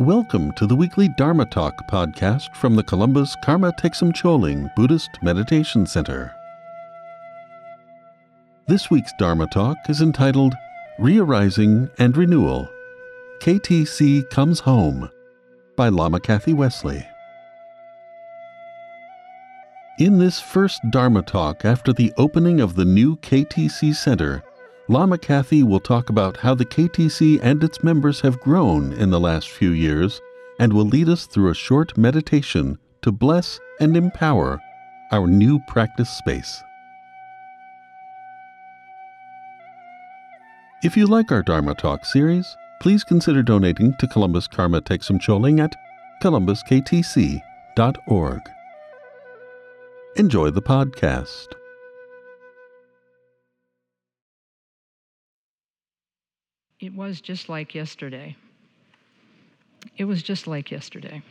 Welcome to the weekly Dharma Talk podcast from the Columbus Karma Thegsum Choling Buddhist Meditation Center. This week's Dharma Talk is entitled Rearising and Renewal KTC Comes Home by Lama Kathy Wesley. In this first Dharma Talk after the opening of the new KTC Center, Lama Kathy will talk about how the KTC and its members have grown in the last few years and will lead us through a short meditation to bless and empower our new practice space. If you like our Dharma Talk series, please consider donating to Columbus Karma Thegsum Choling at columbusktc.org. Enjoy the podcast. It was just like yesterday. It was just like yesterday.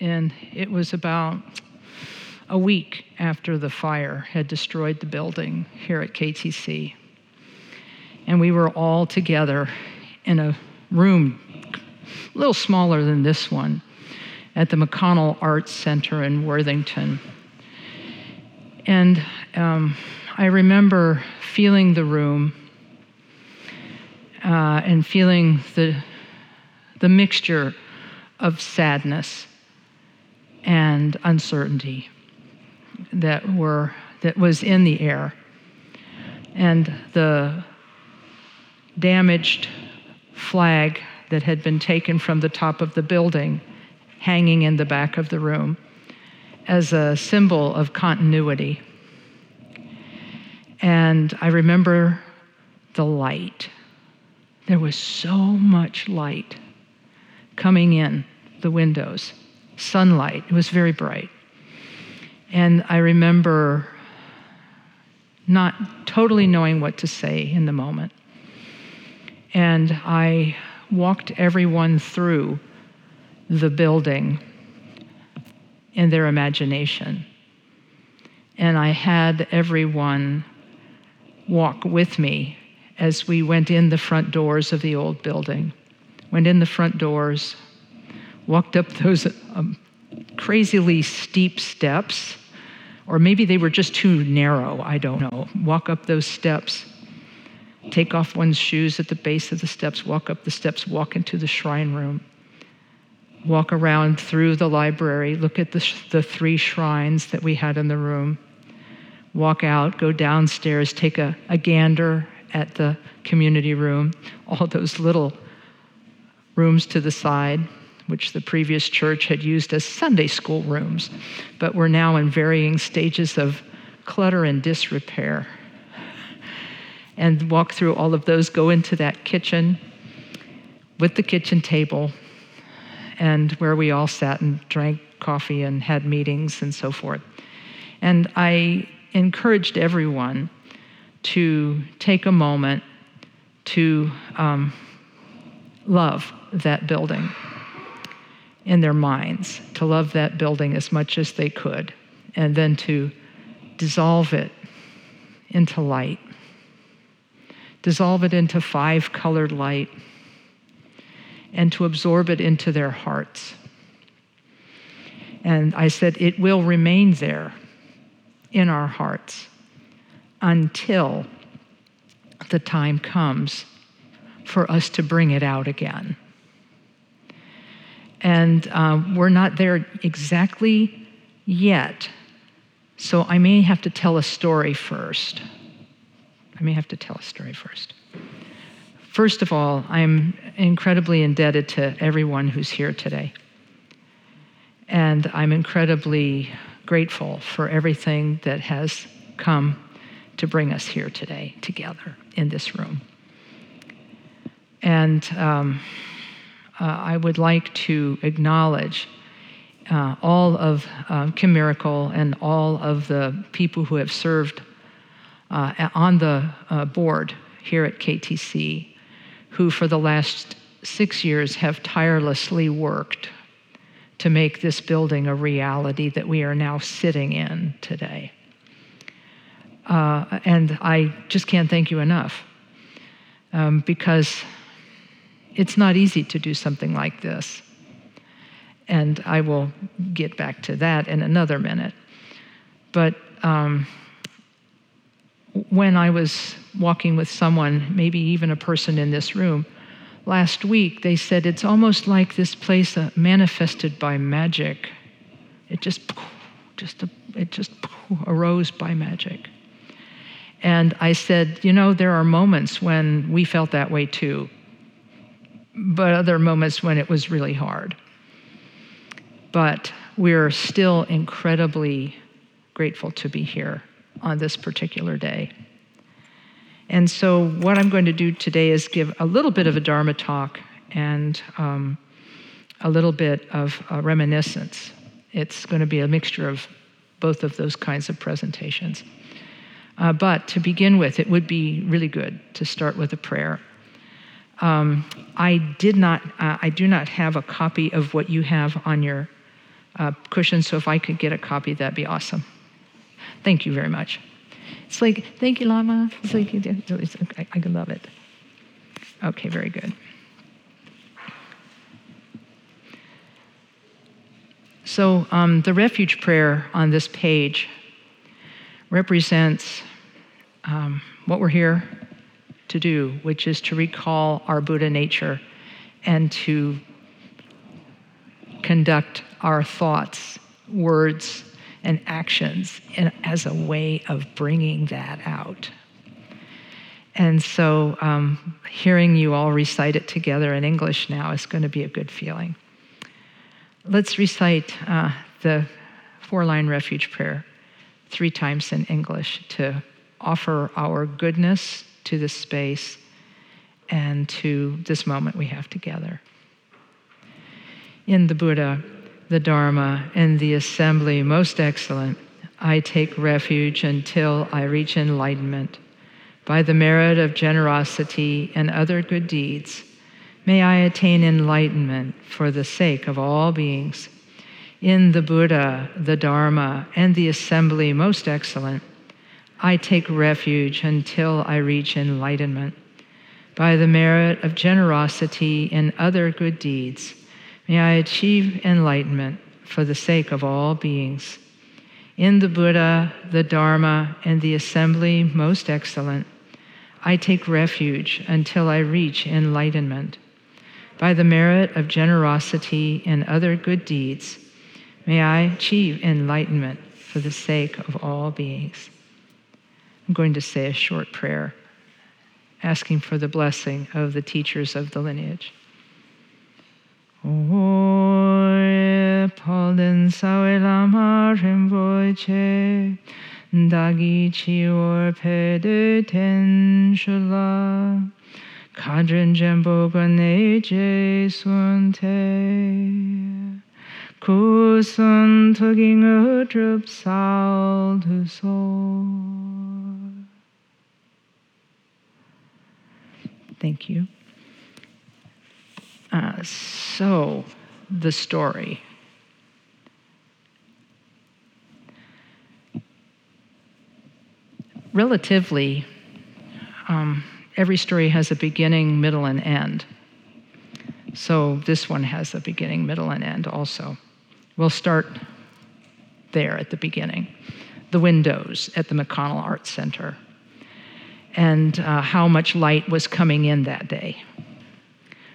And it was about a week after the fire had destroyed the building here at KTC. And we were all together in a room a little smaller than this one at the McConnell Arts Center in Worthington. And um, I remember feeling the room uh, and feeling the, the mixture of sadness and uncertainty that were that was in the air. And the damaged flag that had been taken from the top of the building hanging in the back of the room as a symbol of continuity. And i remember the light there was so much light coming in the windows, sunlight. It was very bright. And I remember not totally knowing what to say in the moment. And I walked everyone through the building in their imagination. And I had everyone walk with me as we went in the front doors of the old building. Went in the front doors, walked up those um, crazily steep steps, or maybe they were just too narrow, I don't know. Walk up those steps, take off one's shoes at the base of the steps, walk up the steps, walk into the shrine room, walk around through the library, look at the, sh- the three shrines that we had in the room, walk out, go downstairs, take a, a gander at the community room, all those little rooms to the side, which the previous church had used as Sunday school rooms, but were now in varying stages of clutter and disrepair. And walk through all of those, go into that kitchen with the kitchen table, and where we all sat and drank coffee and had meetings and so forth. And I encouraged everyone to take a moment to um, love that building in their minds, to love that building as much as they could, and then to dissolve it into light. Dissolve it into five colored light and to absorb it into their hearts. And I said, it will remain there in our hearts until the time comes for us to bring it out again. And uh, we're not there exactly yet. So I may have to tell a story first. I may have to tell a story first. First of all, I'm incredibly indebted to everyone who's here today. And I'm incredibly grateful for everything that has come to bring us here today together in this room. And um, uh, I would like to acknowledge uh, all of uh, Kim Miracle and all of the people who have served uh, on the uh, board here at KTC, who for the last six years have tirelessly worked to make this building a reality that we are now sitting in today. Uh, and I just can't thank you enough um, because it's not easy to do something like this. And I will get back to that in another minute. But um, when I was walking with someone, maybe even a person in this room, last week, they said it's almost like this place uh, manifested by magic. It just, just, it just arose by magic. And I said, you know, there are moments when we felt that way too, but other moments when it was really hard. But we're still incredibly grateful to be here on this particular day. And so, what I'm going to do today is give a little bit of a Dharma talk and um, a little bit of a reminiscence. It's going to be a mixture of both of those kinds of presentations. Uh, but to begin with, it would be really good to start with a prayer. Um, I did not, uh, I do not have a copy of what you have on your uh, cushion, so if I could get a copy, that'd be awesome. Thank you very much. It's like, thank you, Lama. It's like, it's, I, I love it. Okay, very good. So, um, the refuge prayer on this page represents um, what we're here to do, which is to recall our Buddha nature and to conduct our thoughts, words, and actions in, as a way of bringing that out. And so, um, hearing you all recite it together in English now is going to be a good feeling. Let's recite uh, the four line refuge prayer three times in English to offer our goodness to this space and to this moment we have together. In the Buddha, the Dharma, and the assembly most excellent, I take refuge until I reach enlightenment. By the merit of generosity and other good deeds, may I attain enlightenment for the sake of all beings. In the Buddha, the Dharma, and the assembly most excellent, I take refuge until I reach enlightenment. By the merit of generosity and other good deeds, may I achieve enlightenment for the sake of all beings. In the Buddha, the Dharma, and the assembly most excellent, I take refuge until I reach enlightenment. By the merit of generosity and other good deeds, may I achieve enlightenment for the sake of all beings. I'm going to say a short prayer asking for the blessing of the teachers of the lineage. Rinpoche dagi chior pede ten kadrin jembo gane je kusun tugging a drup sal to soul Thank you. Uh, so, the story. Relatively, um, every story has a beginning, middle, and end. So, this one has a beginning, middle, and end also. We'll start there at the beginning. The windows at the McConnell Arts Center and uh, how much light was coming in that day.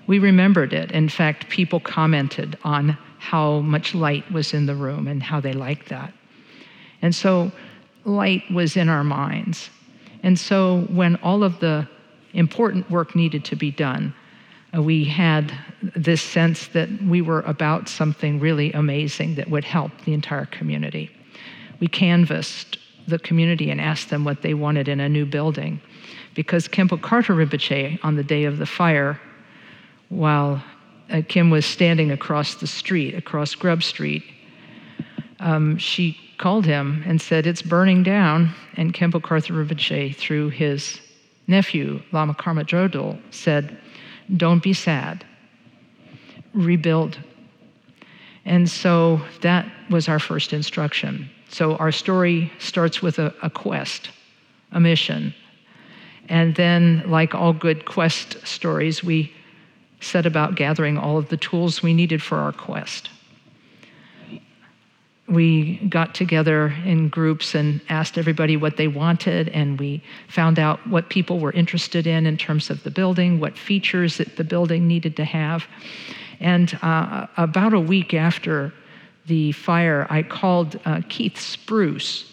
We remembered it. In fact, people commented on how much light was in the room and how they liked that. And so light was in our minds. And so when all of the important work needed to be done, we had this sense that we were about something really amazing that would help the entire community. We canvassed the community and asked them what they wanted in a new building because Khenpo Karthar Rinpoche, on the day of the fire, while uh, Kim was standing across the street, across Grub Street, um, she called him and said, It's burning down. And Khenpo Karthar Rinpoche, through his nephew, Lama Karma Drodul, said, Don't be sad, rebuild. And so that was our first instruction. So our story starts with a, a quest, a mission, and then, like all good quest stories, we set about gathering all of the tools we needed for our quest. We got together in groups and asked everybody what they wanted, and we found out what people were interested in in terms of the building, what features that the building needed to have. And uh, about a week after the fire, I called uh, Keith Spruce,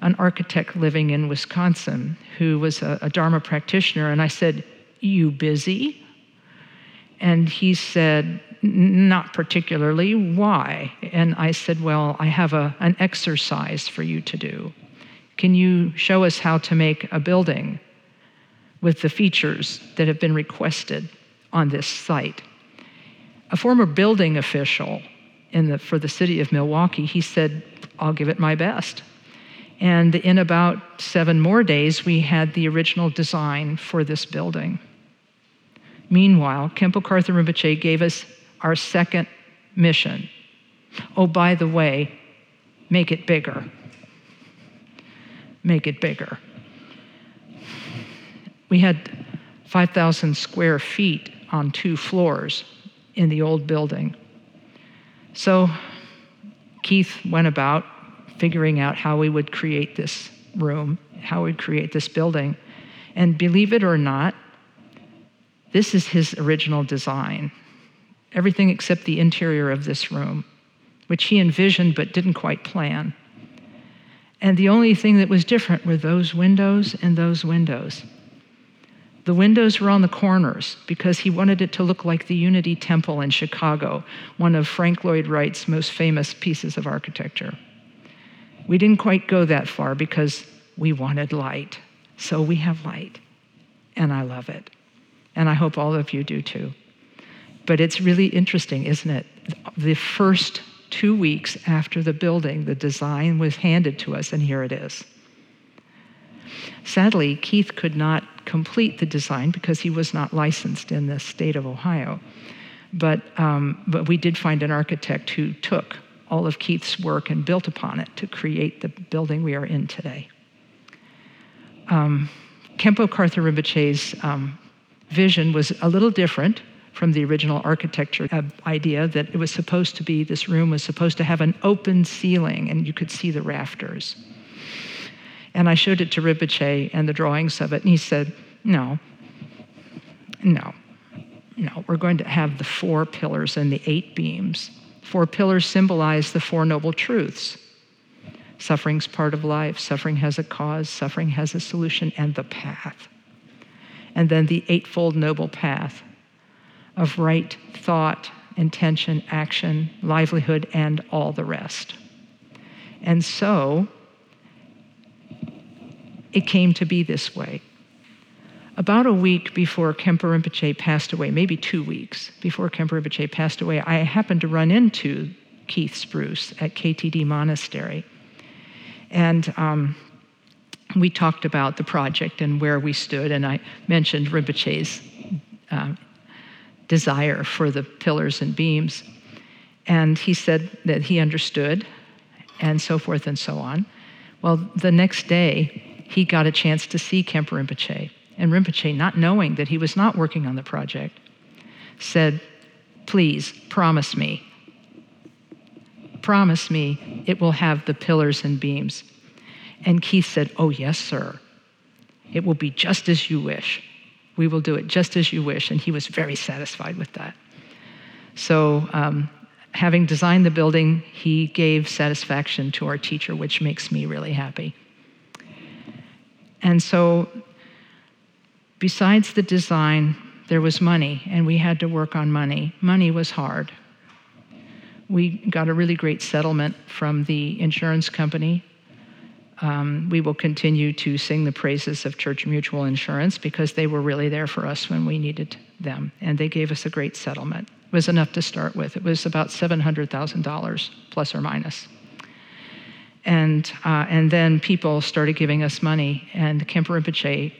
an architect living in Wisconsin, who was a, a Dharma practitioner, and I said, You busy? And he said, not particularly. Why? And I said, Well, I have a, an exercise for you to do. Can you show us how to make a building with the features that have been requested on this site? A former building official in the, for the city of Milwaukee, he said, I'll give it my best. And in about seven more days, we had the original design for this building. Meanwhile, Khenpo Karthar Rinpoche gave us our second mission. Oh, by the way, make it bigger. Make it bigger. We had 5,000 square feet on two floors in the old building. So Keith went about figuring out how we would create this room, how we'd create this building. And believe it or not, this is his original design. Everything except the interior of this room, which he envisioned but didn't quite plan. And the only thing that was different were those windows and those windows. The windows were on the corners because he wanted it to look like the Unity Temple in Chicago, one of Frank Lloyd Wright's most famous pieces of architecture. We didn't quite go that far because we wanted light. So we have light, and I love it and I hope all of you do too. But it's really interesting, isn't it? The first two weeks after the building, the design was handed to us, and here it is. Sadly, Keith could not complete the design because he was not licensed in the state of Ohio. But, um, but we did find an architect who took all of Keith's work and built upon it to create the building we are in today. Um, Khenpo Karthar Rinpoche's um, vision was a little different from the original architecture idea that it was supposed to be this room was supposed to have an open ceiling and you could see the rafters. And I showed it to Rinpoche and the drawings of it, and he said, No, no, no, we're going to have the four pillars and the eight beams. Four pillars symbolize the Four Noble Truths. Suffering's part of life, suffering has a cause, suffering has a solution, and the path. And then the Eightfold Noble Path of right thought, intention, action, livelihood, and all the rest. And so it came to be this way. About a week before Khenpo Rinpoche passed away, maybe two weeks before Khenpo Rinpoche passed away, I happened to run into Keith Spruce at KTD Monastery. And um, we talked about the project and where we stood, and I mentioned Rinpoche's uh, desire for the pillars and beams. And he said that he understood, and so forth and so on. Well, the next day, he got a chance to see Khenpo Rinpoche. And Rinpoche, not knowing that he was not working on the project, said, Please promise me, promise me it will have the pillars and beams. And Keith said, Oh, yes, sir. It will be just as you wish. We will do it just as you wish. And he was very satisfied with that. So, um, having designed the building, he gave satisfaction to our teacher, which makes me really happy. And so, besides the design, there was money, and we had to work on money. Money was hard. We got a really great settlement from the insurance company um, we will continue to sing the praises of Church Mutual Insurance because they were really there for us when we needed them. And they gave us a great settlement. It was enough to start with. It was about $700,000 plus or minus. And, uh, and then people started giving us money, and Khenpo Rinpoche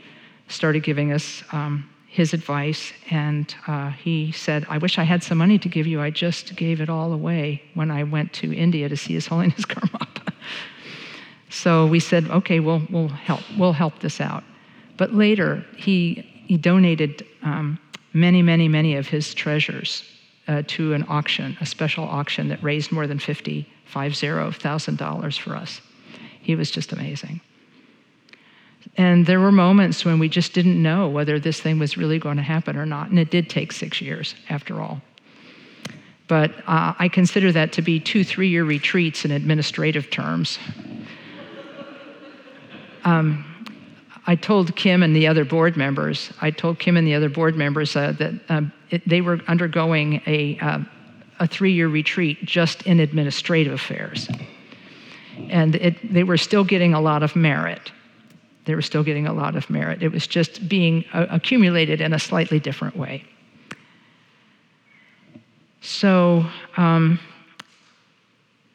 started giving us um, his advice. And uh, he said, I wish I had some money to give you. I just gave it all away when I went to India to see His Holiness Karmapa. So we said, okay, we'll, we'll help. We'll help this out. But later, he, he donated um, many, many, many of his treasures uh, to an auction, a special auction that raised more than fifty five zero thousand dollars for us. He was just amazing. And there were moments when we just didn't know whether this thing was really going to happen or not. And it did take six years, after all. But uh, I consider that to be two three year retreats in administrative terms. Um, I told Kim and the other board members, I told Kim and the other board members uh, that um, it, they were undergoing a, uh, a three year retreat just in administrative affairs. And it, they were still getting a lot of merit. They were still getting a lot of merit. It was just being uh, accumulated in a slightly different way. So, um,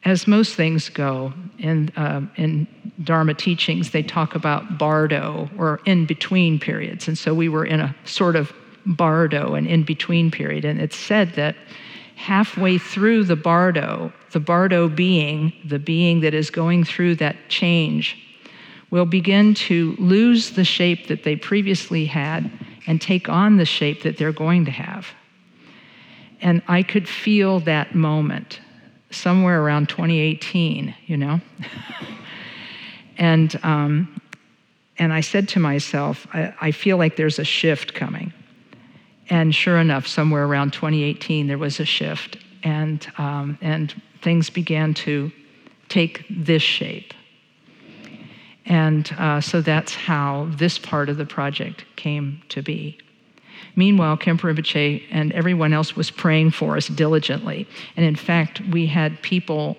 as most things go in, uh, in Dharma teachings, they talk about bardo or in between periods. And so we were in a sort of bardo, an in between period. And it's said that halfway through the bardo, the bardo being, the being that is going through that change, will begin to lose the shape that they previously had and take on the shape that they're going to have. And I could feel that moment somewhere around 2018, you know? and, um, and I said to myself, I, I feel like there's a shift coming. And sure enough, somewhere around 2018, there was a shift, and, um, and things began to take this shape. And uh, so that's how this part of the project came to be. Meanwhile, Khenpo Rinpoche and everyone else was praying for us diligently. And in fact, we had people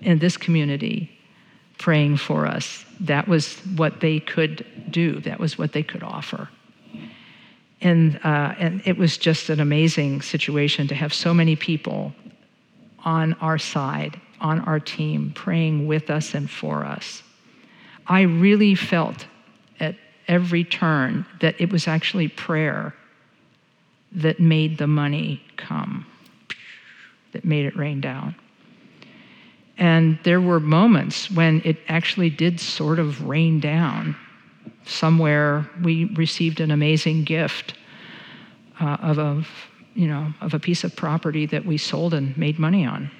in this community praying for us. That was what they could do, that was what they could offer. And, uh, and it was just an amazing situation to have so many people on our side, on our team, praying with us and for us. I really felt at every turn that it was actually prayer that made the money come, that made it rain down. And there were moments when it actually did sort of rain down. Somewhere we received an amazing gift uh, of a, you know, of a piece of property that we sold and made money on.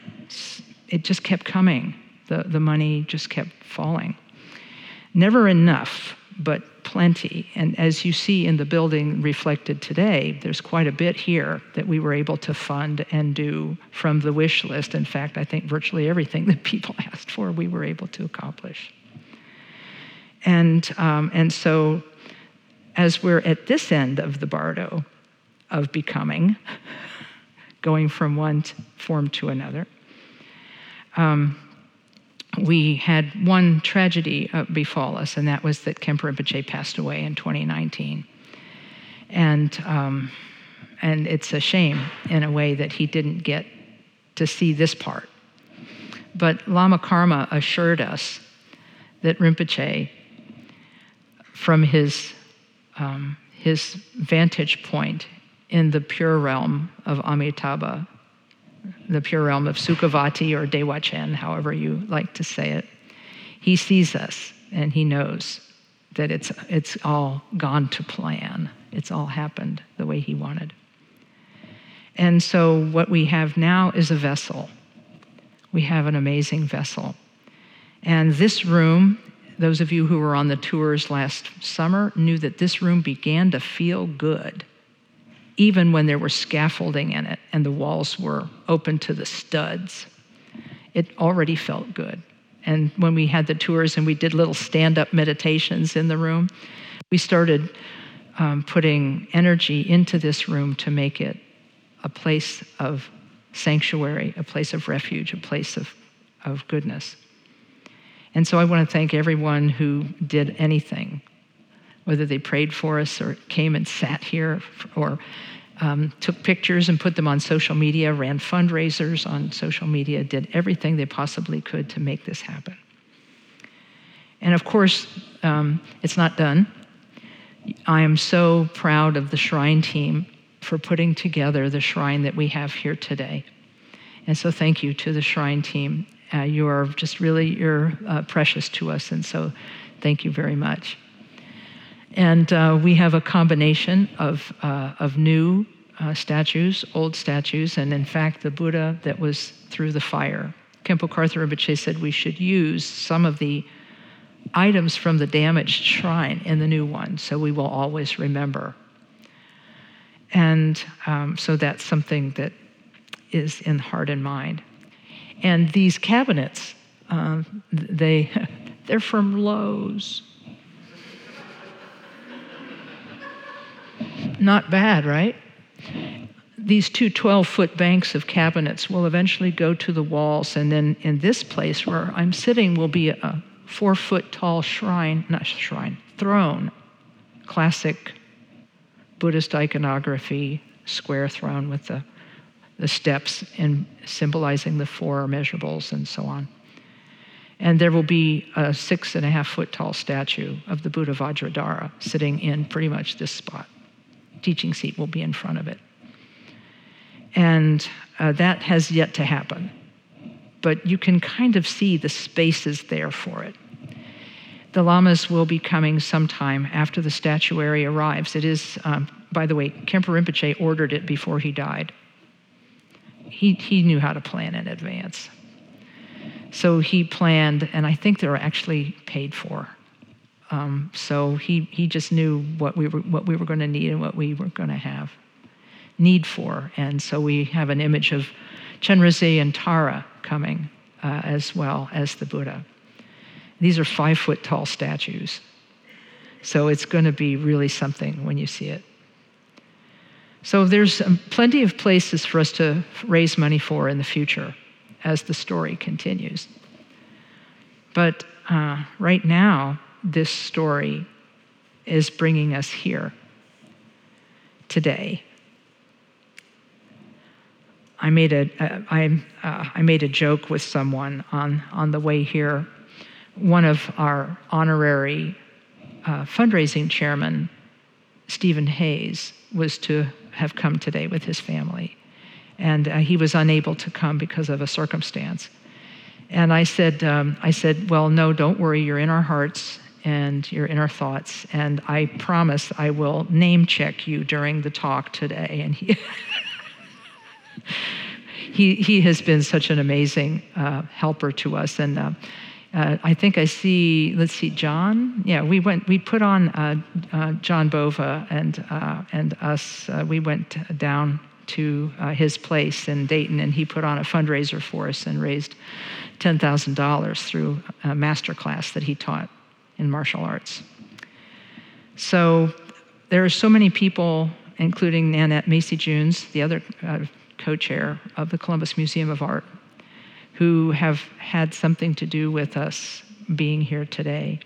It just kept coming. The, the money just kept falling. Never enough, but plenty. And as you see in the building reflected today, there's quite a bit here that we were able to fund and do from the wish list. In fact, I think virtually everything that people asked for, we were able to accomplish. And, um, and so, as we're at this end of the bardo of becoming, going from one form to another, um, we had one tragedy uh, befall us, and that was that Khenpo Rinpoche passed away in 2019. And, um, and it's a shame in a way that he didn't get to see this part. But Lama Karma assured us that Rinpoche, from his, um, his vantage point in the pure realm of Amitabha, the pure realm of Sukhavati or Dewachen, however you like to say it. He sees us and he knows that it's, it's all gone to plan. It's all happened the way he wanted. And so, what we have now is a vessel. We have an amazing vessel. And this room, those of you who were on the tours last summer knew that this room began to feel good even when there was scaffolding in it and the walls were open to the studs. It already felt good. And when we had the tours and we did little stand up meditations in the room, we started um, putting energy into this room to make it a place of sanctuary, a place of refuge, a place of, of goodness. And so I want to thank everyone who did anything whether they prayed for us or came and sat here or um, took pictures and put them on social media, ran fundraisers on social media, did everything they possibly could to make this happen. And of course, um, it's not done. I am so proud of the shrine team for putting together the shrine that we have here today. And so, thank you to the shrine team. Uh, you are just really you're uh, precious to us, and so thank you very much. And uh, we have a combination of, uh, of new uh, statues, old statues, and in fact, the Buddha that was through the fire. Khenpo Karthar Rinpoche said we should use some of the items from the damaged shrine in the new one, so we will always remember. And um, so that's something that is in heart and mind. And these cabinets, uh, they, they're from Lowe's. Not bad, right? These two 12 foot banks of cabinets will eventually go to the walls, and then in this place where I'm sitting will be a four foot tall shrine, not shrine, throne, classic Buddhist iconography, square throne with the, the steps and symbolizing the four measurables and so on. And there will be a six and a half foot tall statue of the Buddha Vajradhara sitting in pretty much this spot. Teaching seat will be in front of it. And uh, that has yet to happen. But you can kind of see the spaces there for it. The lamas will be coming sometime after the statuary arrives. It is, um, by the way, Khenpo Rinpoche ordered it before he died. He, he knew how to plan in advance. So he planned, and I think they were actually paid for. Um, so he, he just knew what we were, what we were going to need and what we were going to have need for. And so we have an image of Chenrezig and Tara coming uh, as well as the Buddha. These are five foot tall statues. So it's going to be really something when you see it. So there's um, plenty of places for us to raise money for in the future as the story continues. But uh, right now, this story is bringing us here today. I made a, uh, I, made a joke with someone on, on the way here one of our honorary uh, fundraising chairman, Stephen Hayes, was to have come today with his family. And uh, he was unable to come because of a circumstance. And I said, um, I said, well, no, don't worry. You're in our hearts and your inner thoughts. And I promise I will name check you during the talk today. And he, he, he has been such an amazing uh, helper to us. And uh, uh, I think I see, let's see, John. Yeah, we went, we put on uh, uh, John Bova and, uh, and us, we went down to his place in Dayton and he put on a fundraiser for us and raised $10,000 through a master class that he taught in martial arts. So there are so many people, including Nanette Macy Junes, the other co chair of the Columbus Museum of Art, who have had something to do with us being here today.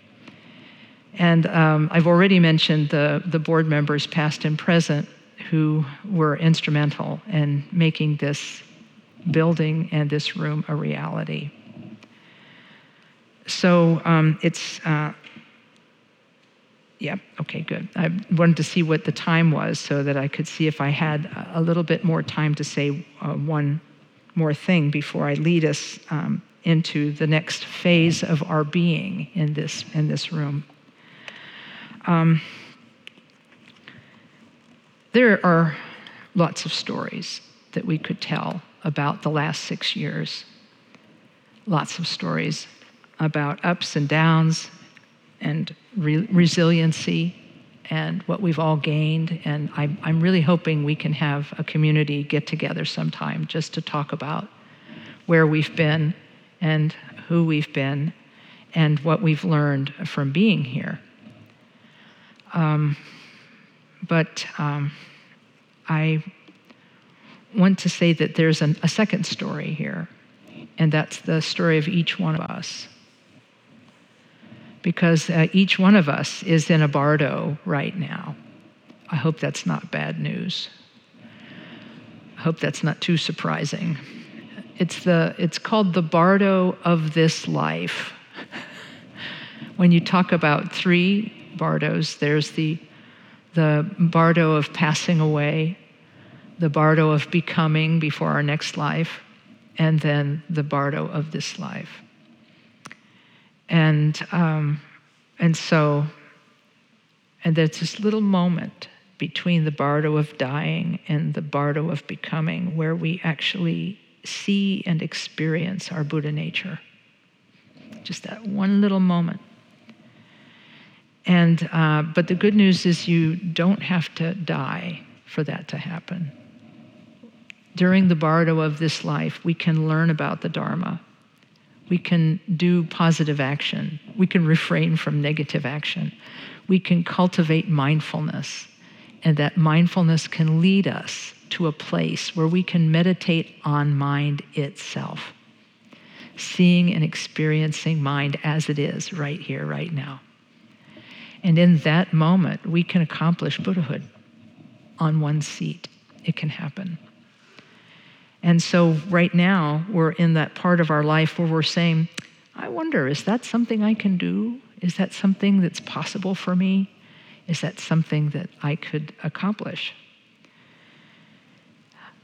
And um, I've already mentioned the, the board members, past and present, who were instrumental in making this building and this room a reality. So um, it's, uh, yeah, okay, good. I wanted to see what the time was so that I could see if I had a little bit more time to say uh, one more thing before I lead us um, into the next phase of our being in this, in this room. Um, there are lots of stories that we could tell about the last six years. Lots of stories about ups and downs and re- resiliency and what we've all gained. And I'm, I'm really hoping we can have a community get together sometime just to talk about where we've been and who we've been and what we've learned from being here. Um, but um, I want to say that there's an, a second story here, and that's the story of each one of us because uh, each one of us is in a bardo right now. I hope that's not bad news. I hope that's not too surprising. It's, the, it's called the bardo of this life. when you talk about three bardos, there's the, the bardo of passing away, the bardo of becoming before our next life, and then the bardo of this life. And, um, and so, and there's this little moment between the bardo of dying and the bardo of becoming, where we actually see and experience our Buddha nature. Just that one little moment. And uh, but the good news is you don't have to die for that to happen. During the bardo of this life, we can learn about the Dharma. We can do positive action. We can refrain from negative action. We can cultivate mindfulness. And that mindfulness can lead us to a place where we can meditate on mind itself, seeing and experiencing mind as it is right here, right now. And in that moment, we can accomplish Buddhahood on one seat. It can happen. And so, right now, we're in that part of our life where we're saying, I wonder, is that something I can do? Is that something that's possible for me? Is that something that I could accomplish?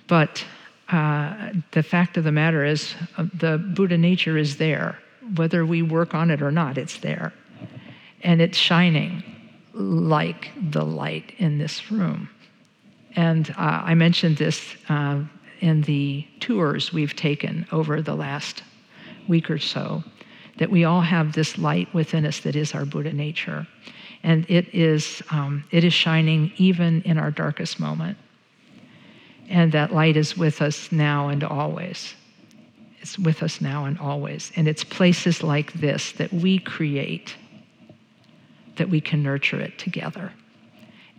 But uh, the fact of the matter is, uh, the Buddha nature is there. Whether we work on it or not, it's there. And it's shining like the light in this room. And uh, I mentioned this uh, in the tours we've taken over the last week or so that we all have this light within us that is our Buddha nature. And it is, um, it is shining even in our darkest moment. And that light is with us now and always. It's with us now and always. And it's places like this that we create that we can nurture it together.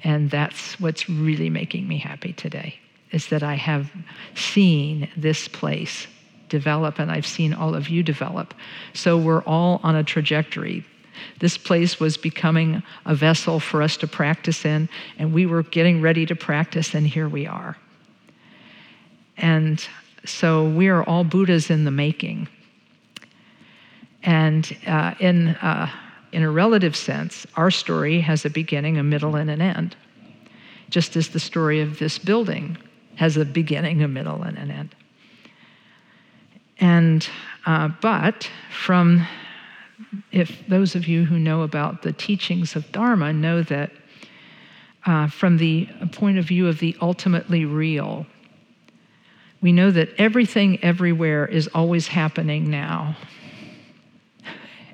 And that's what's really making me happy today is that I have seen this place develop and I've seen all of you develop. So we're all on a trajectory. This place was becoming a vessel for us to practice in, and we were getting ready to practice, and here we are. And so we are all Buddhas in the making. And uh, in, uh, in a relative sense, our story has a beginning, a middle, and an end, just as the story of this building has a beginning, a middle, and an end. And, uh, but from, if those of you who know about the teachings of Dharma know that uh, from the point of view of the ultimately real, we know that everything everywhere is always happening now.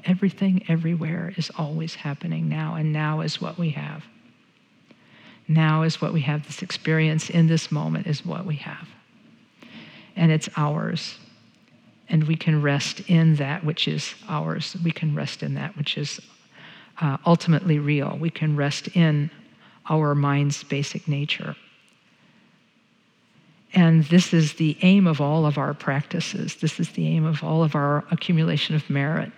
Everything everywhere is always happening now, and now is what we have. Now is what we have. This experience in this moment is what we have. And it's ours. And we can rest in that which is ours. We can rest in that which is uh, ultimately real. We can rest in our mind's basic nature. And this is the aim of all of our practices. This is the aim of all of our accumulation of merit.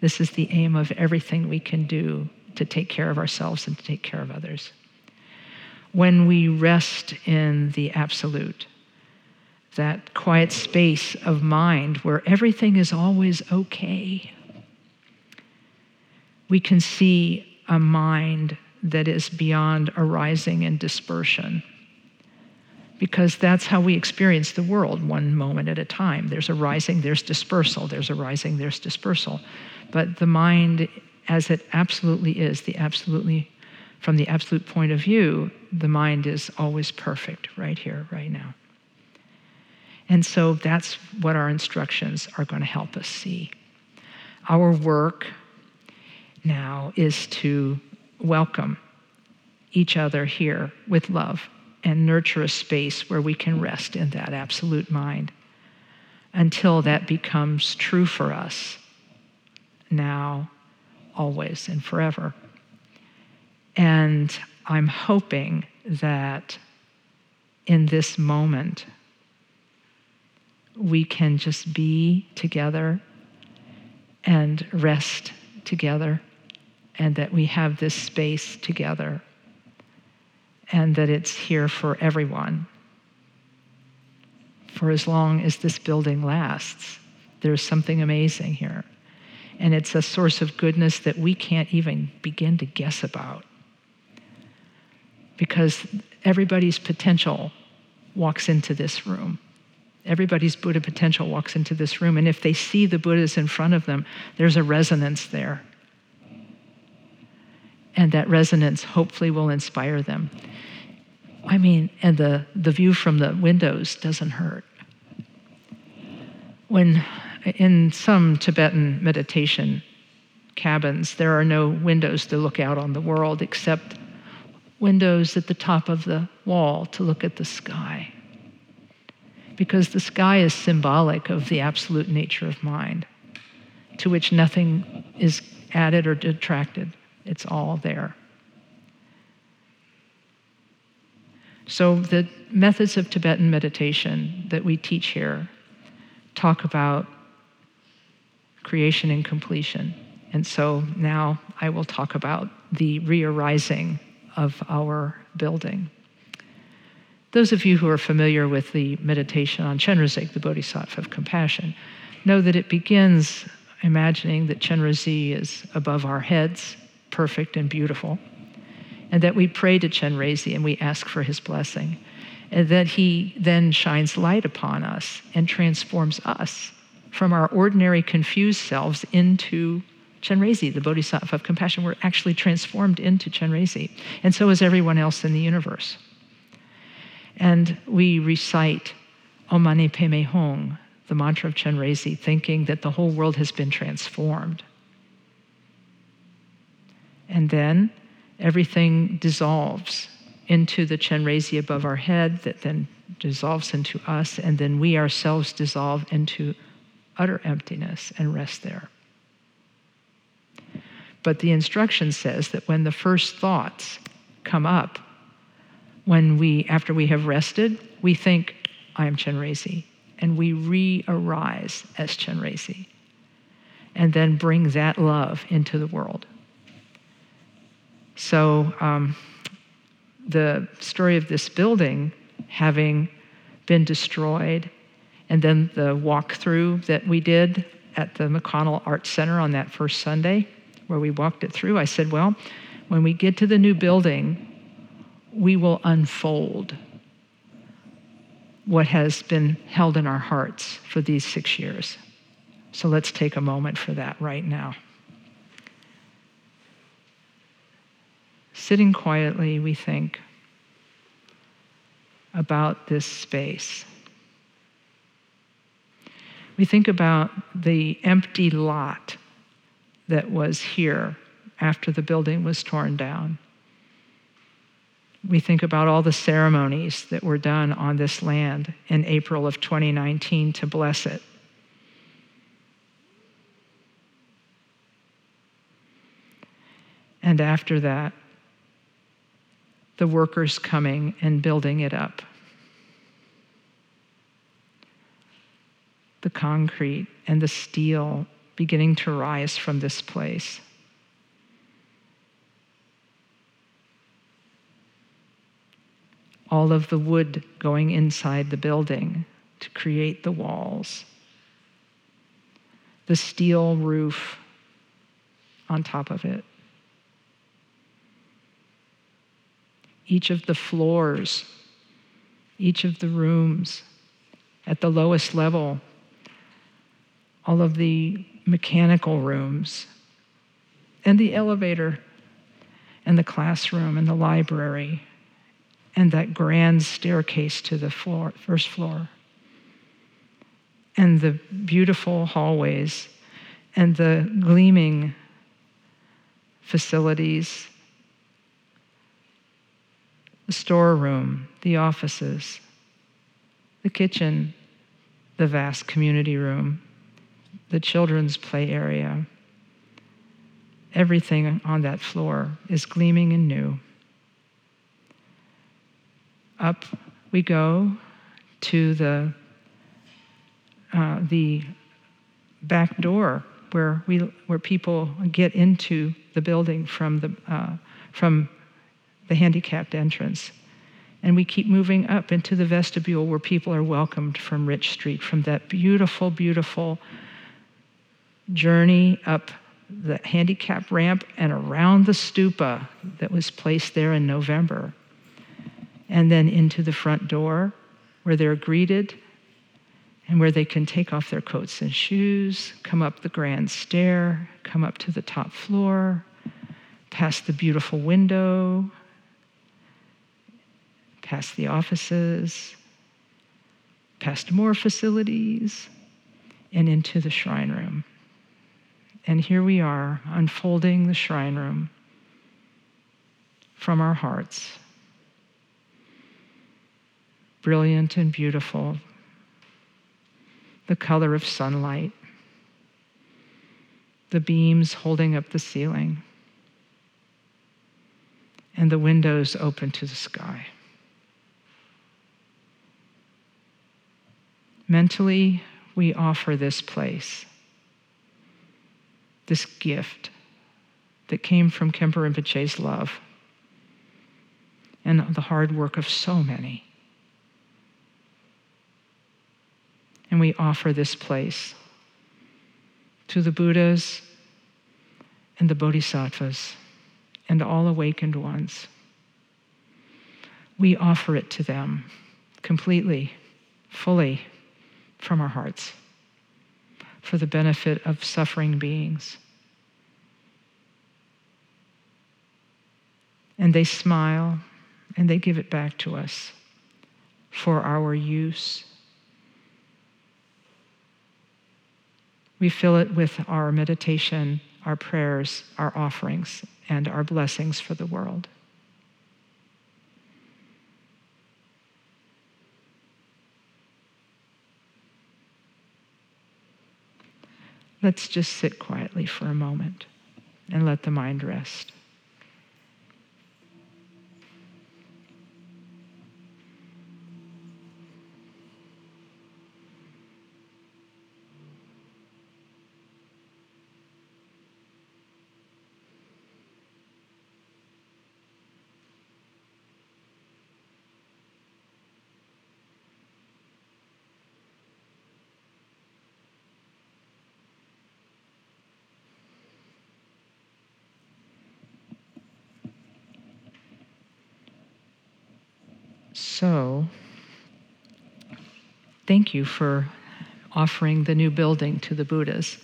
This is the aim of everything we can do to take care of ourselves and to take care of others when we rest in the absolute, that quiet space of mind where everything is always okay, we can see a mind that is beyond arising and dispersion. Because that's how we experience the world, one moment at a time. There's arising, there's dispersal, there's arising, there's dispersal. But the mind, as it absolutely is, the absolutely from the absolute point of view, the mind is always perfect right here, right now. And so that's what our instructions are going to help us see. Our work now is to welcome each other here with love and nurture a space where we can rest in that absolute mind until that becomes true for us now, always, and forever. And I'm hoping that in this moment, we can just be together and rest together, and that we have this space together, and that it's here for everyone. For as long as this building lasts, there's something amazing here. And it's a source of goodness that we can't even begin to guess about because everybody's potential walks into this room. Everybody's Buddha potential walks into this room. And if they see the Buddhas in front of them, there's a resonance there. And that resonance hopefully will inspire them. I mean, and the, the view from the windows doesn't hurt. When in some Tibetan meditation cabins, there are no windows to look out on the world except windows at the top of the wall to look at the sky. Because the sky is symbolic of the absolute nature of mind, to which nothing is added or detracted. It's all there. So, the methods of Tibetan meditation that we teach here talk about creation and completion. And so now I will talk about the re arising of our building. Those of you who are familiar with the meditation on Chenrezig, the Bodhisattva of compassion, know that it begins imagining that Chenrezig is above our heads, perfect and beautiful, and that we pray to Chenrezig and we ask for his blessing, and that he then shines light upon us and transforms us from our ordinary confused selves into Chenrezi, the Bodhisattva of compassion. We're actually transformed into Chenrezi, and so is everyone else in the universe. And we recite Om Mani Padme Hung, the mantra of Chenrezi, thinking that the whole world has been transformed. And then everything dissolves into the Chenrezi above our head, that then dissolves into us, and then we ourselves dissolve into utter emptiness and rest there. But the instruction says that when the first thoughts come up, when we, after we have rested, we think, I am Chenrezi, and we re arise as Chenrezi, and then bring that love into the world. So, um, the story of this building having been destroyed, and then the walkthrough that we did at the McConnell Art Center on that first Sunday, where we walked it through, I said, Well, when we get to the new building, we will unfold what has been held in our hearts for these six years. So let's take a moment for that right now. Sitting quietly, we think about this space. We think about the empty lot that was here after the building was torn down. We think about all the ceremonies that were done on this land in April of 2019 to bless it. And after that, the workers coming and building it up. The concrete and the steel beginning to rise from this place. All of the wood going inside the building to create the walls, the steel roof on top of it. Each of the floors, each of the rooms at the lowest level, all of the mechanical rooms, and the elevator, and the classroom, and the library, and that grand staircase to the floor, first floor, and the beautiful hallways, and the gleaming facilities, the storeroom, the offices, the kitchen, the vast community room the children's play area. Everything on that floor is gleaming and new. Up we go to the, uh, the back door where, we, where people get into the building from the, uh, from the handicapped entrance. And we keep moving up into the vestibule where people are welcomed from Rich Street, from that beautiful, beautiful journey up the handicap ramp and around the stupa that was placed there in November, and then into the front door where they're greeted and where they can take off their coats and shoes, come up the grand stair, come up to the top floor, past the beautiful window, past the offices, past more facilities, and into the shrine room. And here we are, unfolding the shrine room from our hearts. Brilliant and beautiful, the color of sunlight, the beams holding up the ceiling, and the windows open to the sky. Mentally, we offer this place, this gift that came from Khenpo Rinpoche's love and the hard work of so many. And we offer this place to the Buddhas and the Bodhisattvas and all awakened ones. We offer it to them completely, fully from our hearts for the benefit of suffering beings. And they smile and they give it back to us for our use. We fill it with our meditation, our prayers, our offerings, and our blessings for the world. Let's just sit quietly for a moment and let the mind rest. So, thank you for offering the new building to the Buddhas.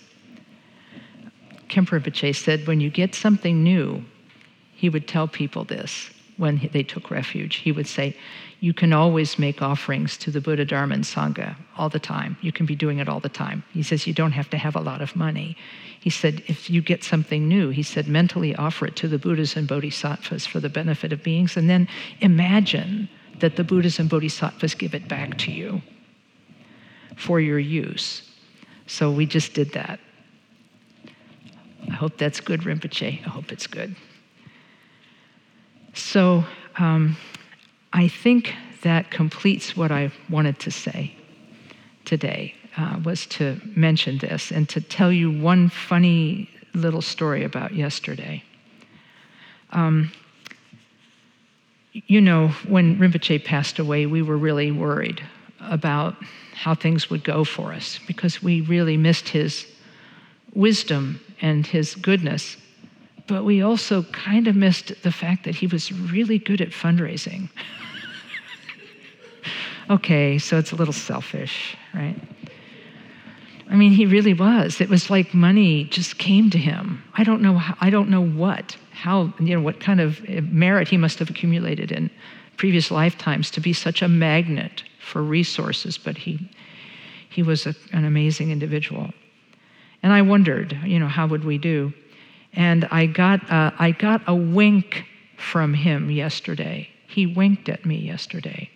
Khenpo Rinpoche said when you get something new, he would tell people this when they took refuge. He would say, You can always make offerings to the Buddha, Dharma, and Sangha all the time. You can be doing it all the time. He says, You don't have to have a lot of money. He said, If you get something new, he said, mentally offer it to the Buddhas and Bodhisattvas for the benefit of beings, and then imagine that the Buddhas and Bodhisattvas give it back to you for your use. So we just did that. I hope that's good, Rinpoche. I hope it's good. So um, I think that completes what I wanted to say today, uh, was to mention this and to tell you one funny little story about yesterday. Um, you know, when Rinpoche passed away, we were really worried about how things would go for us because we really missed his wisdom and his goodness. But we also kind of missed the fact that he was really good at fundraising. okay, so it's a little selfish, right? I mean, he really was. It was like money just came to him. I don't know how, I don't know what how, you know, what kind of merit he must have accumulated in previous lifetimes to be such a magnet for resources, but he, he was a, an amazing individual. And I wondered, you know, how would we do? And I got, uh, I got a wink from him yesterday. He winked at me yesterday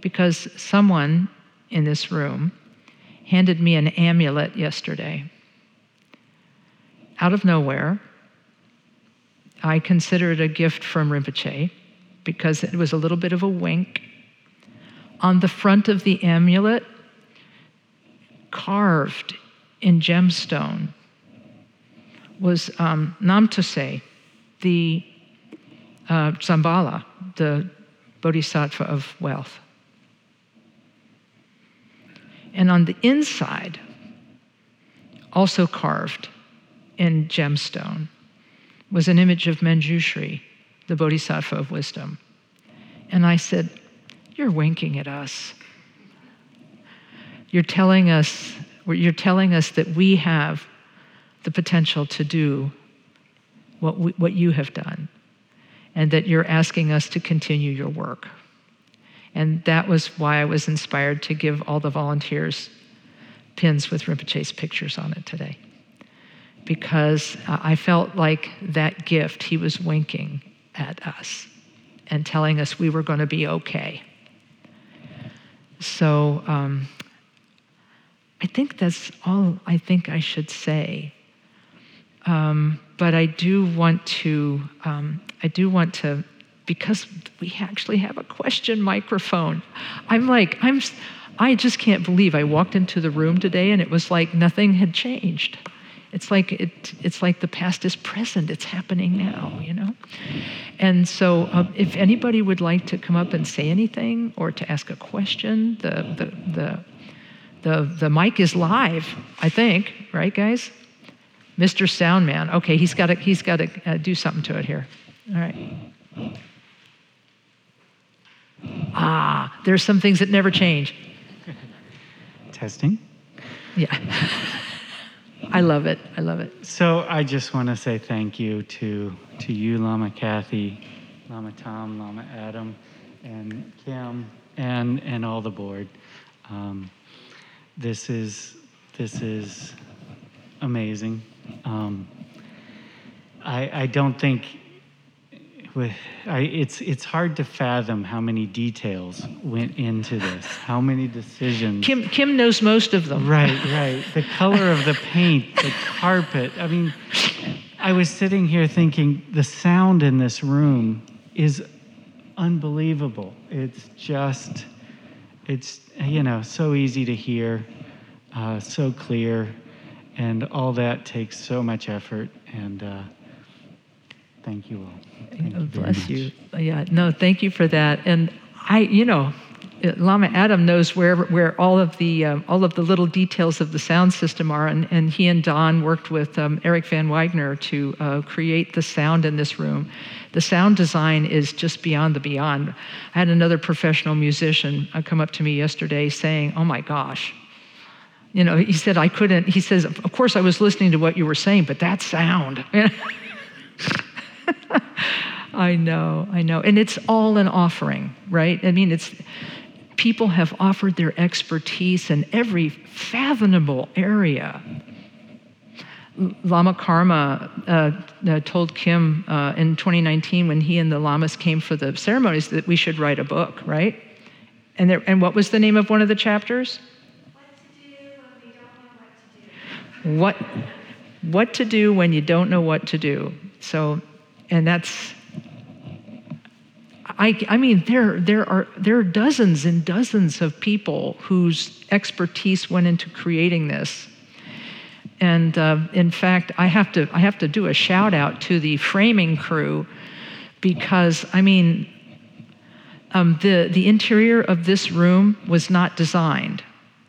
because someone in this room handed me an amulet yesterday. Out of nowhere, I consider it a gift from Rinpoche because it was a little bit of a wink. On the front of the amulet, carved in gemstone, was um, Namtose, the uh, Jambhala, the bodhisattva of wealth. And on the inside, also carved in gemstone, was an image of Manjushri, the Bodhisattva of wisdom. And I said, You're winking at us. You're telling us, you're telling us that we have the potential to do what, we, what you have done, and that you're asking us to continue your work. And that was why I was inspired to give all the volunteers pins with Rinpoche's pictures on it today. Because I felt like that gift, he was winking at us and telling us we were going to be okay. So um, I think that's all I think I should say. Um, but I do want to, um, I do want to, because we actually have a question microphone. I'm like, I'm, I just can't believe I walked into the room today and it was like nothing had changed. It's like it, it's like the past is present. It's happening now, you know. And so, uh, if anybody would like to come up and say anything or to ask a question, the the the the, the mic is live. I think, right, guys? Mr. Soundman. Okay, he's got to he's got to uh, do something to it here. All right. Ah, there's some things that never change. Testing. Yeah. I love it. I love it. So I just want to say thank you to to you, Lama Kathy, Lama Tom, Lama Adam, and Kim, and and all the board. Um, this is this is amazing. Um, I I don't think with I, it's it's hard to fathom how many details went into this, how many decisions. Kim Kim knows most of them. Right, right. The color of the paint, the carpet. I mean, I was sitting here thinking the sound in this room is unbelievable. It's just, it's you know so easy to hear, uh, so clear, and all that takes so much effort and. Uh, Thank you all. Thank you Bless you. Yeah, no, thank you for that. And I, you know, Lama Adam knows where where all of the um, all of the little details of the sound system are, and, and he and Don worked with um, Eric Van Wagner to uh, create the sound in this room. The sound design is just beyond the beyond. I had another professional musician uh, come up to me yesterday saying, "Oh my gosh." You know, he said I couldn't. He says, "Of course, I was listening to what you were saying, but that sound." I know, I know. And it's all an offering, right? I mean, it's people have offered their expertise in every fathomable area. Lama Karma uh, uh, told Kim uh, in 2019 when he and the lamas came for the ceremonies that we should write a book, right? And, there, and what was the name of one of the chapters? What, what to do when you don't know what to do. So and that's I, I, mean, there, there, are, there are dozens and dozens of people whose expertise went into creating this. And uh, in fact, I have, to, I have to do a shout out to the framing crew because, I mean, um, the, the interior of this room was not designed.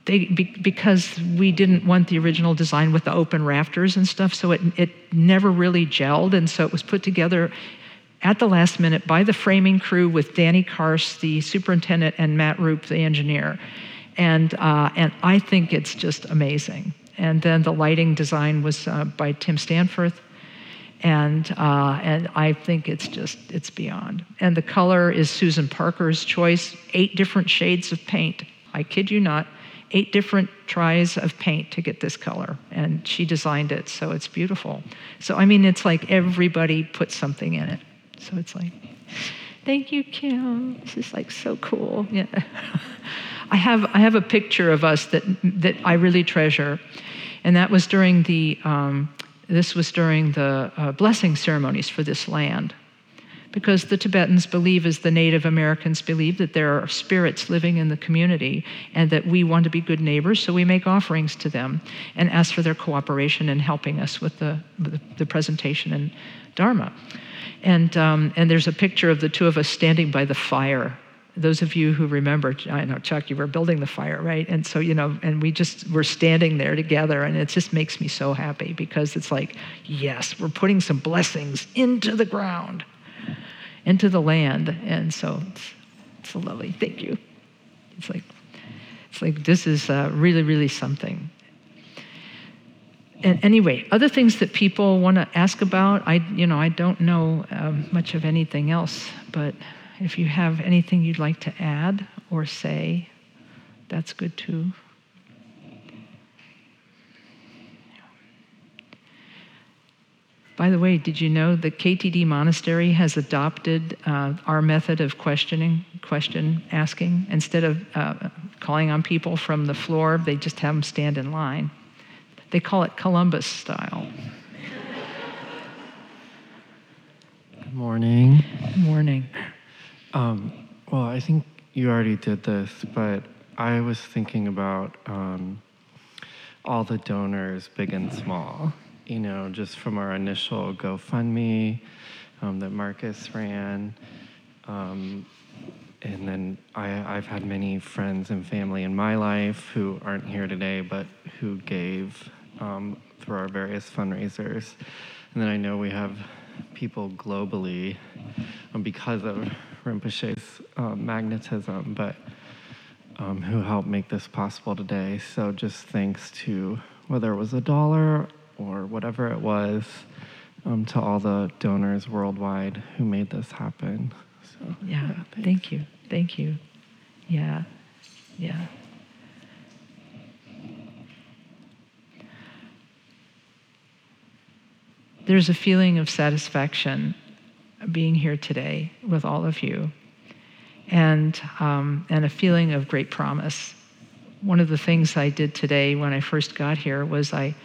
They, be, because we didn't want the original design with the open rafters and stuff, so it, it never really gelled. And so it was put together at the last minute by the framing crew with Danny Kars, the superintendent, and Matt Roop, the engineer. And, uh, and I think it's just amazing. And then the lighting design was uh, by Tim Stanforth. And, uh, and I think it's just, it's beyond. And the color is Susan Parker's choice, eight different shades of paint. I kid you not eight different tries of paint to get this color, and she designed it, so it's beautiful. So, I mean, it's like everybody put something in it. So it's like, thank you, Kim. This is like so cool. Yeah. I have, I have a picture of us that, that I really treasure, and that was during the, um, this was during the uh, blessing ceremonies for this land because the Tibetans believe, as the Native Americans believe, that there are spirits living in the community and that we want to be good neighbors, so we make offerings to them and ask for their cooperation in helping us with the, the, the presentation and Dharma. And, um, and there's a picture of the two of us standing by the fire. Those of you who remember, I know, Chuck, you were building the fire, right? And so, you know, and we just were standing there together, and it just makes me so happy because it's like, yes, we're putting some blessings into the ground into the land. And so it's, it's lovely. Thank you. It's like, it's like this is uh, really, really something. and anyway, other things that people want to ask about, I, you know, I don't know um, much of anything else, but if you have anything you'd like to add or say, that's good too. By the way, did you know the KTD Monastery has adopted uh, our method of questioning, question asking? Instead of uh, calling on people from the floor, they just have them stand in line. They call it Columbus style. Good morning. Good morning. Um, well, I think you already did this, but I was thinking about um, all the donors, big and small. You know, just from our initial GoFundMe um, that Marcus ran. Um, and then I, I've had many friends and family in my life who aren't here today, but who gave um, through our various fundraisers. And then I know we have people globally um, because of Rinpoche's uh, magnetism, but um, who helped make this possible today. So just thanks to whether it was a dollar or whatever it was, um, to all the donors worldwide who made this happen. So, yeah, yeah thank you. Thank you. Yeah, yeah. There's a feeling of satisfaction being here today with all of you, and, um, and a feeling of great promise. One of the things I did today when I first got here was I,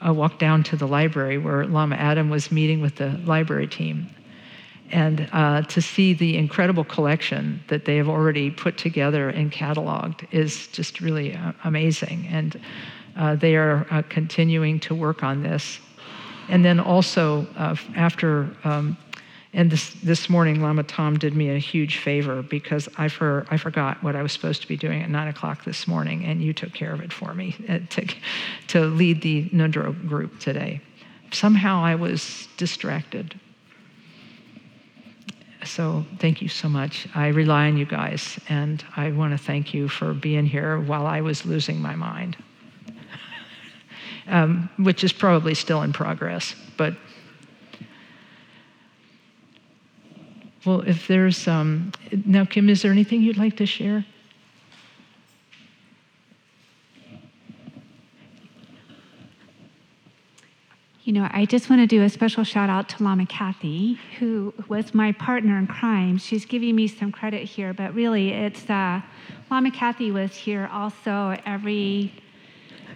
I walked down to the library where Lama Adam was meeting with the library team. And uh, to see the incredible collection that they have already put together and cataloged is just really uh, amazing. And uh, they are uh, continuing to work on this and then also uh, after, um, and this, this morning, Lama Tom did me a huge favor because I, for, I forgot what I was supposed to be doing at 9 o'clock this morning, and you took care of it for me uh, to, to lead the Ngondro group today. Somehow I was distracted. So thank you so much. I rely on you guys, and I want to thank you for being here while I was losing my mind um, which is probably still in progress. But well, if there's um, now, Kim, is there anything you'd like to share? You know, I just want to do a special shout out to Lama Kathy, who was my partner in crime. She's giving me some credit here, but really, it's uh, Lama Kathy was here also every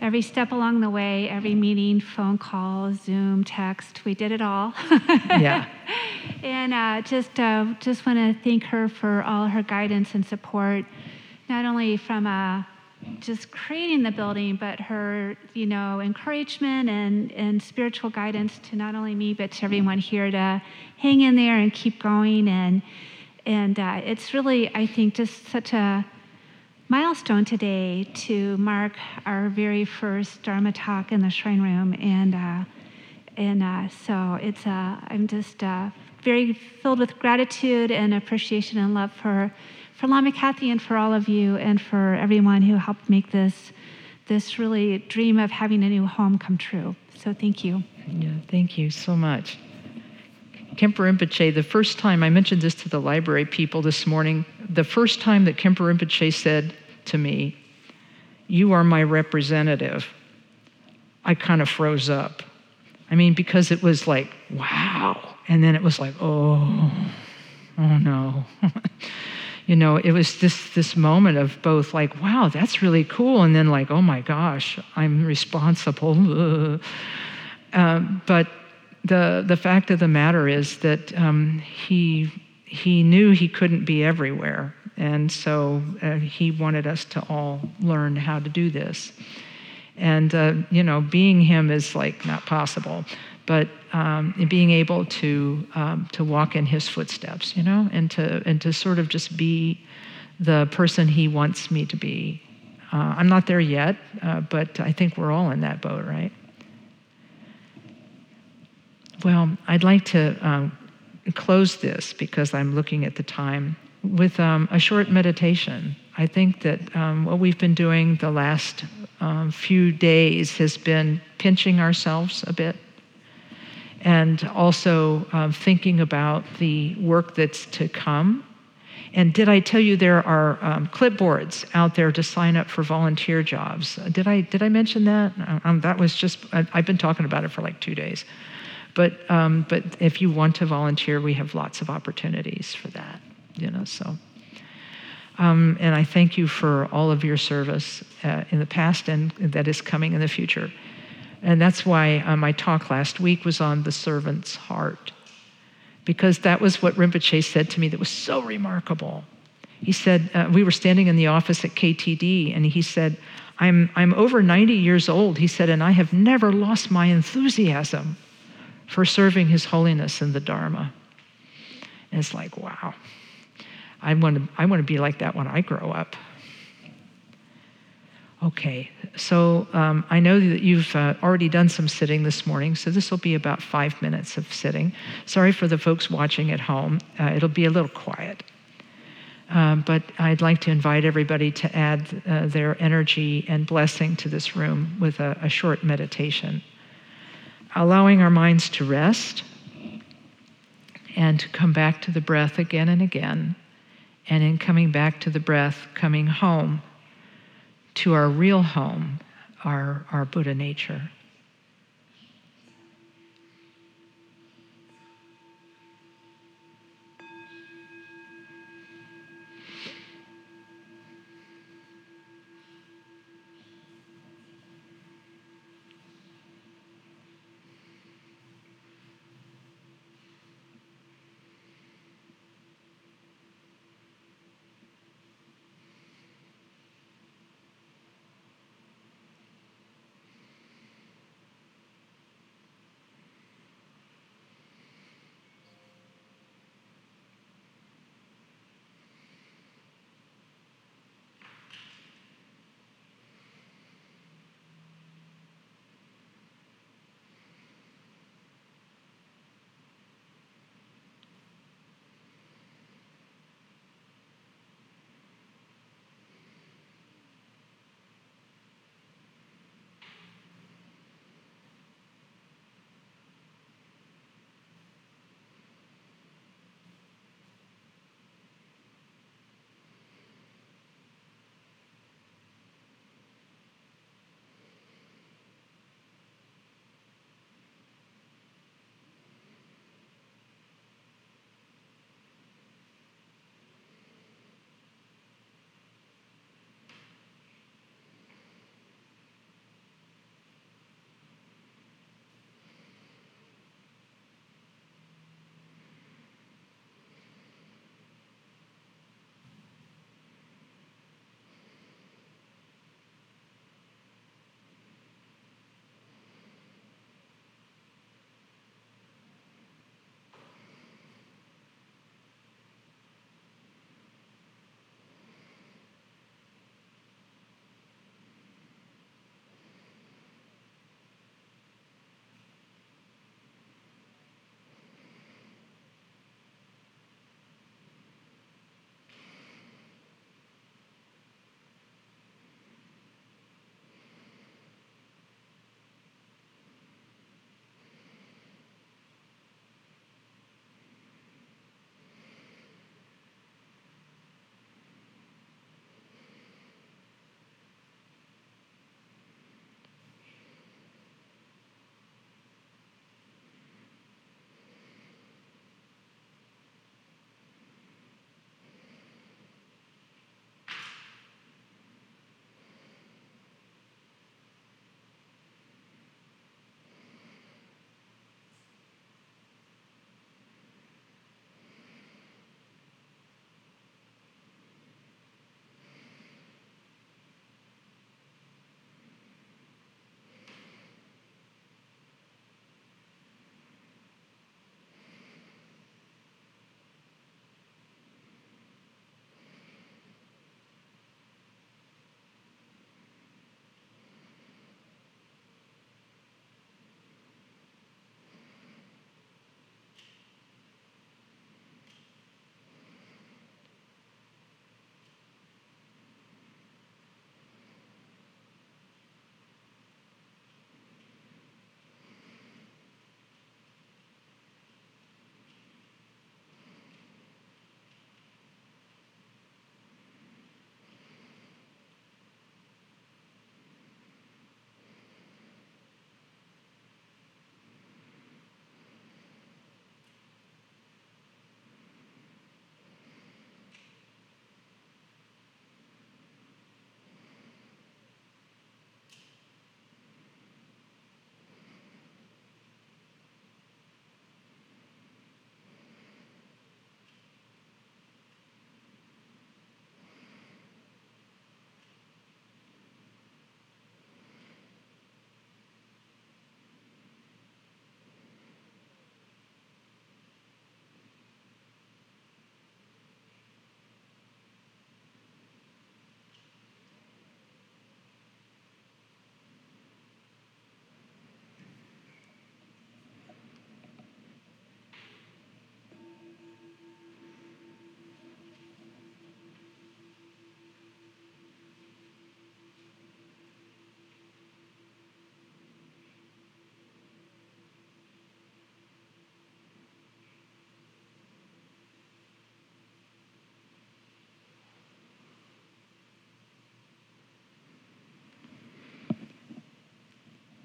every step along the way, every meeting, phone call, Zoom, text, we did it all. yeah. And uh, just uh, just want to thank her for all her guidance and support, not only from uh, just creating the building, but her, you know, encouragement and, and spiritual guidance to not only me, but to everyone here to hang in there and keep going. And, and uh, it's really, I think, just such a milestone today to mark our very first Dharma talk in the shrine room, and uh, and uh, so it's uh, I'm just uh, very filled with gratitude and appreciation and love for for Lama Kathy and for all of you and for everyone who helped make this this really dream of having a new home come true. So thank you. Yeah, thank you so much. Khenpo Rinpoche, the first time I mentioned this to the library people this morning, the first time that Khenpo Rinpoche said to me, You are my representative, I kind of froze up. I mean, because it was like, wow. And then it was like, oh, oh no. you know, it was this this moment of both like, wow, that's really cool, and then like, oh my gosh, I'm responsible. Um, but the the fact of the matter is that um, he he knew he couldn't be everywhere, and so uh, he wanted us to all learn how to do this. And, uh, you know, being him is like not possible, but um, being able to, um, to walk in his footsteps, you know, and to, and to sort of just be the person he wants me to be. Uh, I'm not there yet, uh, but I think we're all in that boat, right? Well, I'd like to um, close this because I'm looking at the time with um, a short meditation. I think that um, what we've been doing the last um, few days has been pinching ourselves a bit and also um, thinking about the work that's to come. And did I tell you there are um, clipboards out there to sign up for volunteer jobs? Did I did I mention that? Um, that was just I, have been talking about it for like two days. But um, but if you want to volunteer, we have lots of opportunities for that. You know so. Um, and I thank you for all of your service uh, in the past and that is coming in the future. And that's why uh, my talk last week was on the servant's heart, because that was what Rinpoche said to me that was so remarkable. He said, uh, We were standing in the office at KTD, and he said, I'm, I'm over 90 years old, he said, and I have never lost my enthusiasm for serving His Holiness in the Dharma. And it's like, wow. I want to, I want to be like that when I grow up. Okay, so um, I know that you've uh, already done some sitting this morning, so this will be about five minutes of sitting. Sorry for the folks watching at home, uh, it'll be a little quiet. Um, but I'd like to invite everybody to add uh, their energy and blessing to this room with a, a short meditation. Allowing our minds to rest and to come back to the breath again and again and in coming back to the breath, coming home to our real home, our, our Buddha nature.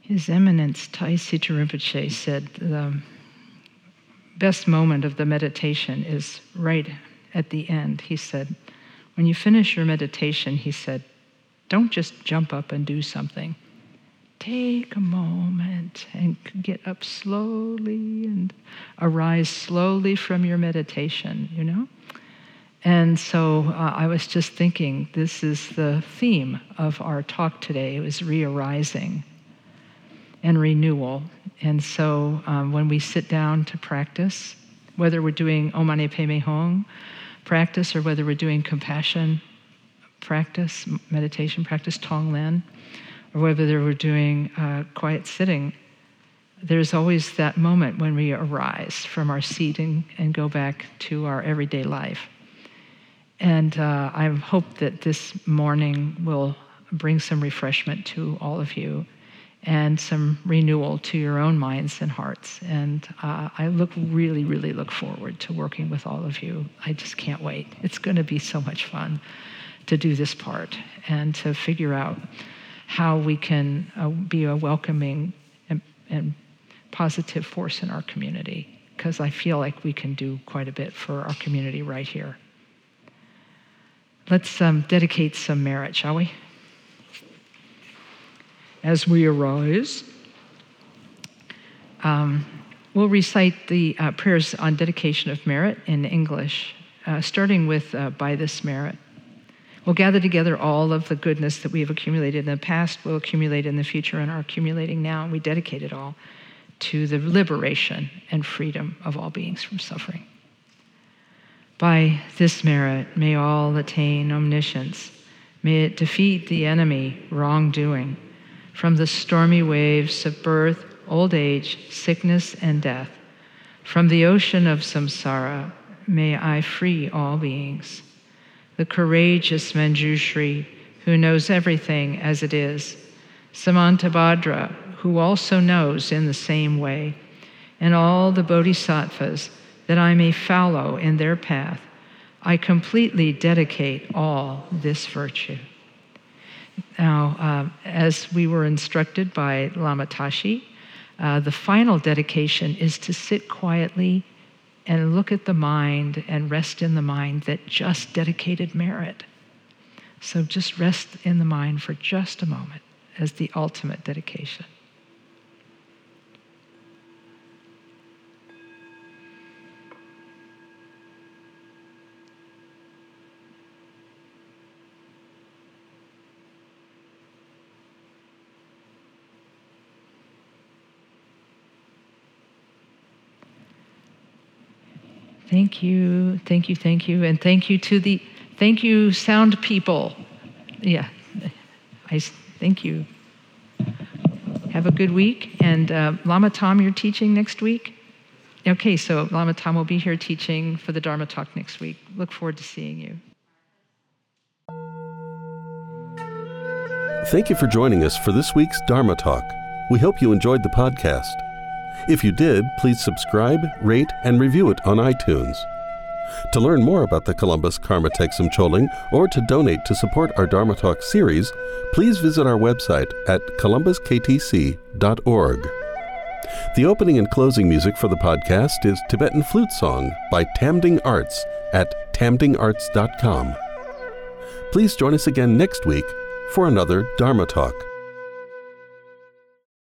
His Eminence Tai Situ Rinpoche said the best moment of the meditation is right at the end. He said, when you finish your meditation, he said, don't just jump up and do something. Take a moment and get up slowly and arise slowly from your meditation, you know? And so uh, I was just thinking, this is the theme of our talk today. It was re arising and renewal. And so um, when we sit down to practice, whether we're doing Om Mani Padme Hum practice or whether we're doing compassion practice, meditation practice, Tonglen, or whether we're doing uh, quiet sitting, there's always that moment when we arise from our seat and, and go back to our everyday life. And uh, I hope that this morning will bring some refreshment to all of you and some renewal to your own minds and hearts. And uh, I look really, really look forward to working with all of you. I just can't wait. It's going to be so much fun to do this part and to figure out how we can uh, be a welcoming and, and positive force in our community. Because I feel like we can do quite a bit for our community right here. Let's um, dedicate some merit, shall we? As we arise. Um, we'll recite the uh, prayers on dedication of merit in English, uh, starting with uh, by this merit. We'll gather together all of the goodness that we have accumulated in the past, we'll accumulate in the future, and are accumulating now, and we dedicate it all to the liberation and freedom of all beings from suffering. By this merit, may all attain omniscience. May it defeat the enemy, wrongdoing from the stormy waves of birth, old age, sickness, and death. From the ocean of samsara, may I free all beings. The courageous Manjushri, who knows everything as it is, Samantabhadra, who also knows in the same way, and all the bodhisattvas, that I may follow in their path, I completely dedicate all this virtue. Now, uh, as we were instructed by Lama Tashi, uh, the final dedication is to sit quietly and look at the mind and rest in the mind that just dedicated merit. So just rest in the mind for just a moment as the ultimate dedication. Thank you, thank you, thank you, and thank you to the thank you sound people. Yeah, I thank you. Have a good week, and uh, Lama Tom, you're teaching next week. Okay, so Lama Tom will be here teaching for the Dharma talk next week. Look forward to seeing you. Thank you for joining us for this week's Dharma talk. We hope you enjoyed the podcast. If you did, please subscribe, rate, and review it on iTunes. To learn more about the Columbus Karma Thegsum Choling or to donate to support our Dharma Talk series, please visit our website at columbusktc.org. The opening and closing music for the podcast is Tibetan Flute Song by Tamding Arts at tamdingarts.com. Please join us again next week for another Dharma Talk.